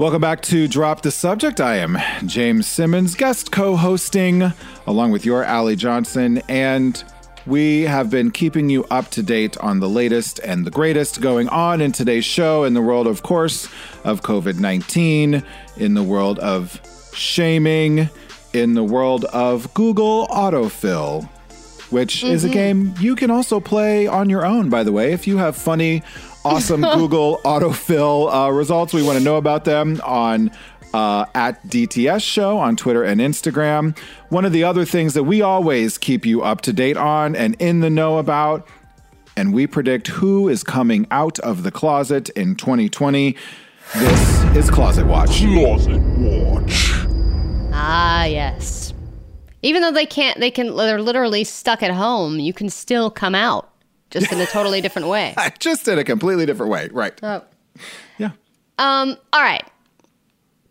Welcome back to Drop the Subject. I am James Simmons, guest co hosting, along with your Allie Johnson. And we have been keeping you up to date on the latest and the greatest going on in today's show in the world, of course, of COVID 19, in the world of shaming, in the world of Google autofill, which is a mm-hmm. game you can also play on your own, by the way. If you have funny, awesome Google autofill uh, results, we want to know about them on. Uh, at DTS Show on Twitter and Instagram. One of the other things that we always keep you up to date on and in the know about, and we predict who is coming out of the closet in 2020. This is Closet Watch. Closet Watch. Ah, yes. Even though they can't, they can, they're literally stuck at home, you can still come out just in a totally different way. Just in a completely different way, right? Oh. Yeah, Um, all right.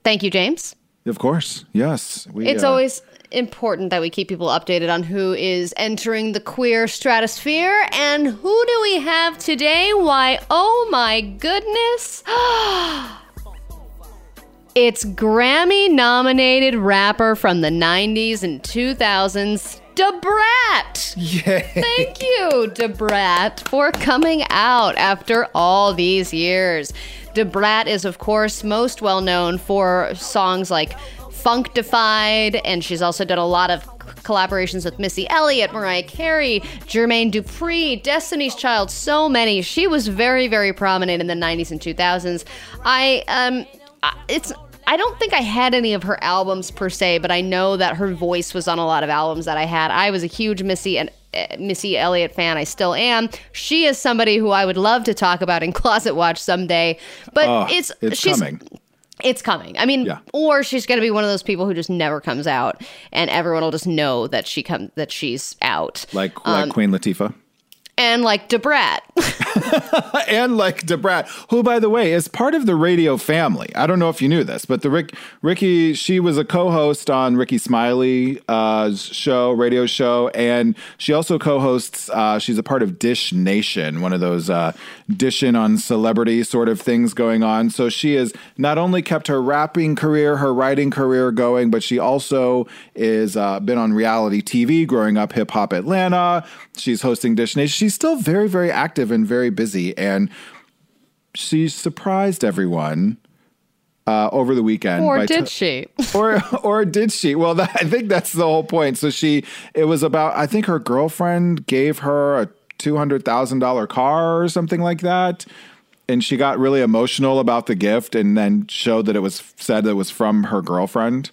Thank you, James. of course. Yes, we, It's uh, always important that we keep people updated on who is entering the queer stratosphere. And who do we have today? Why, oh my goodness. it's Grammy nominated rapper from the 90s and 2000s, Da Brat. Yay. Thank you, Da Brat, for coming out after all these years. Da Brat is, of course, most well known for songs like Funkdafied, and she's also done a lot of collaborations with Missy Elliott, Mariah Carey, Jermaine Dupri, Destiny's Child, so many. She was very, very prominent in the 90s and 2000s. I, um, I- it's. I don't think I had any of her albums per se, but I know that her voice was on a lot of albums that I had. I was a huge Missy and uh, Missy Elliott fan. I still am. She is somebody who I would love to talk about in Closet Watch someday. But Oh, it's it's she's coming. it's coming. I mean, Yeah. or she's going to be one of those people who just never comes out, and everyone will just know that she come that she's out. Like like Um, Queen Latifah. And like Da Brat. and like Da Brat, who, by the way, is part of the radio family. I don't know if you knew this, but the Rick Ricky, she was a co-host on Rickey Smiley uh, show, radio show, and she also co-hosts. Uh, she's a part of Dish Nation, one of those uh, dishing on celebrity sort of things going on. So she has not only kept her rapping career, her writing career going, but she also is uh, been on reality TV, growing up hip hop Atlanta. She's hosting Dish Nation. She's still very, very active and very busy, and she surprised everyone uh, over the weekend. or did t- she? or or did she? Well, that, I think that's the whole point. So she, it was about. I think her girlfriend gave her a two hundred thousand dollar car or something like that, and she got really emotional about the gift, and then showed that it was said that it was from her girlfriend.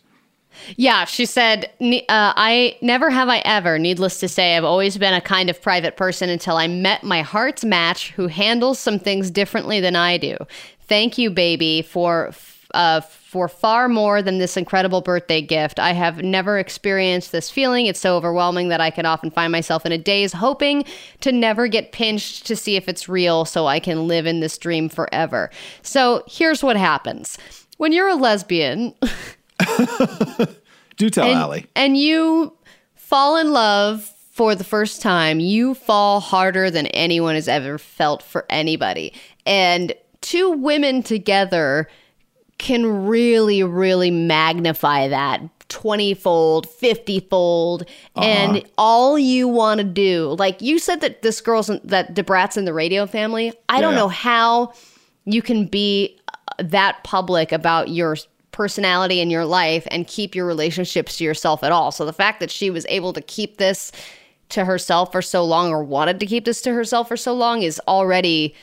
Yeah, she said, uh, I never have I ever, needless to say, I've always been a kind of private person until I met my heart's match who handles some things differently than I do. Thank you, baby, for. Uh, for far more than this incredible birthday gift. I have never experienced this feeling. It's so overwhelming that I can often find myself in a daze hoping to never get pinched to see if it's real so I can live in this dream forever. So here's what happens when you're a lesbian. Do tell and, Allie. and you fall in love for the first time, you fall harder than anyone has ever felt for anybody. And two women together can really, really magnify that 20 fold, 50 fold. And all you want to do, like you said that this girl's, in, that Da Brat's in the radio family. I don't know how you can be uh, that public about your personality in your life and keep your relationships to yourself at all. So the fact that she was able to keep this to herself for so long or wanted to keep this to herself for so long is already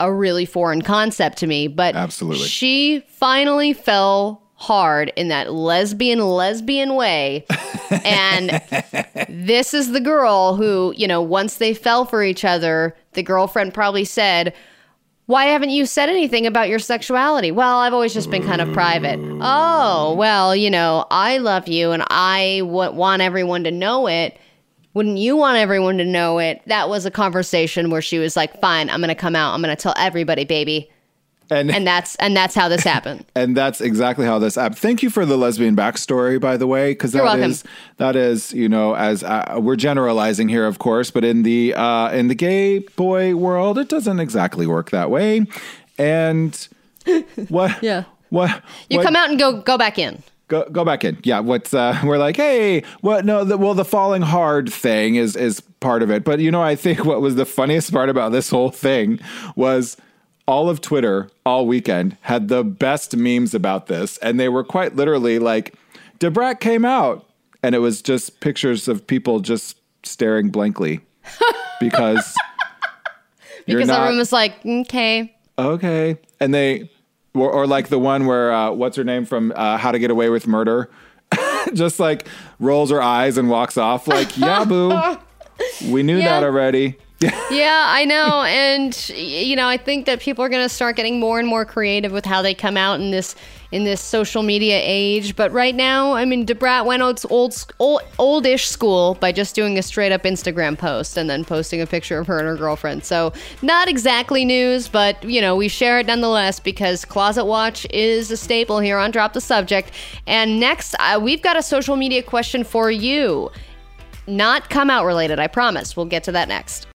a really foreign concept to me. But Absolutely. she finally fell hard in that lesbian lesbian way and this is the girl who you know once they fell for each other the girlfriend probably said why haven't you said anything about your sexuality? Well, I've always just been kind of private. Oh, well, you know, I love you and I w- want everyone to know it. Wouldn't you want everyone to know it? That was a conversation where she was like, "Fine, I'm going to come out. I'm going to tell everybody, baby." And And that's and that's how this happened. and that's exactly how this happened. Thank you for the lesbian backstory, by the way, because that welcome. is that is you know as uh, we're generalizing here, of course, but in the uh, in the gay boy world, it doesn't exactly work that way. And what Yeah. What You what- come out and go go back in. Go, go back in. Yeah, what's uh we're like, hey, what no, the, well the falling hard thing is is part of it. But you know, I think what was the funniest part about this whole thing was all of Twitter all weekend had the best memes about this and they were quite literally like Da Brat came out. And it was just pictures of people just staring blankly because Because not everyone was like, okay. okay. And they or, or like the one where uh, what's her name from uh, how to get away with murder? Just like rolls her eyes and walks off like yeah boo. We knew Yeah. that already Yeah, I know. And you know, I think that people are going to start getting more and more creative with how they come out in this in this social media age. But right now, I mean, Da Brat went old, old, old oldish school by just doing a straight up Instagram post and then posting a picture of her and her girlfriend. So not exactly news, but you know, we share it nonetheless because Closet Watch is a staple here on Drop the Subject. And next, uh, we've got a social media question for you. Not come out related, I promise. We'll get to that next.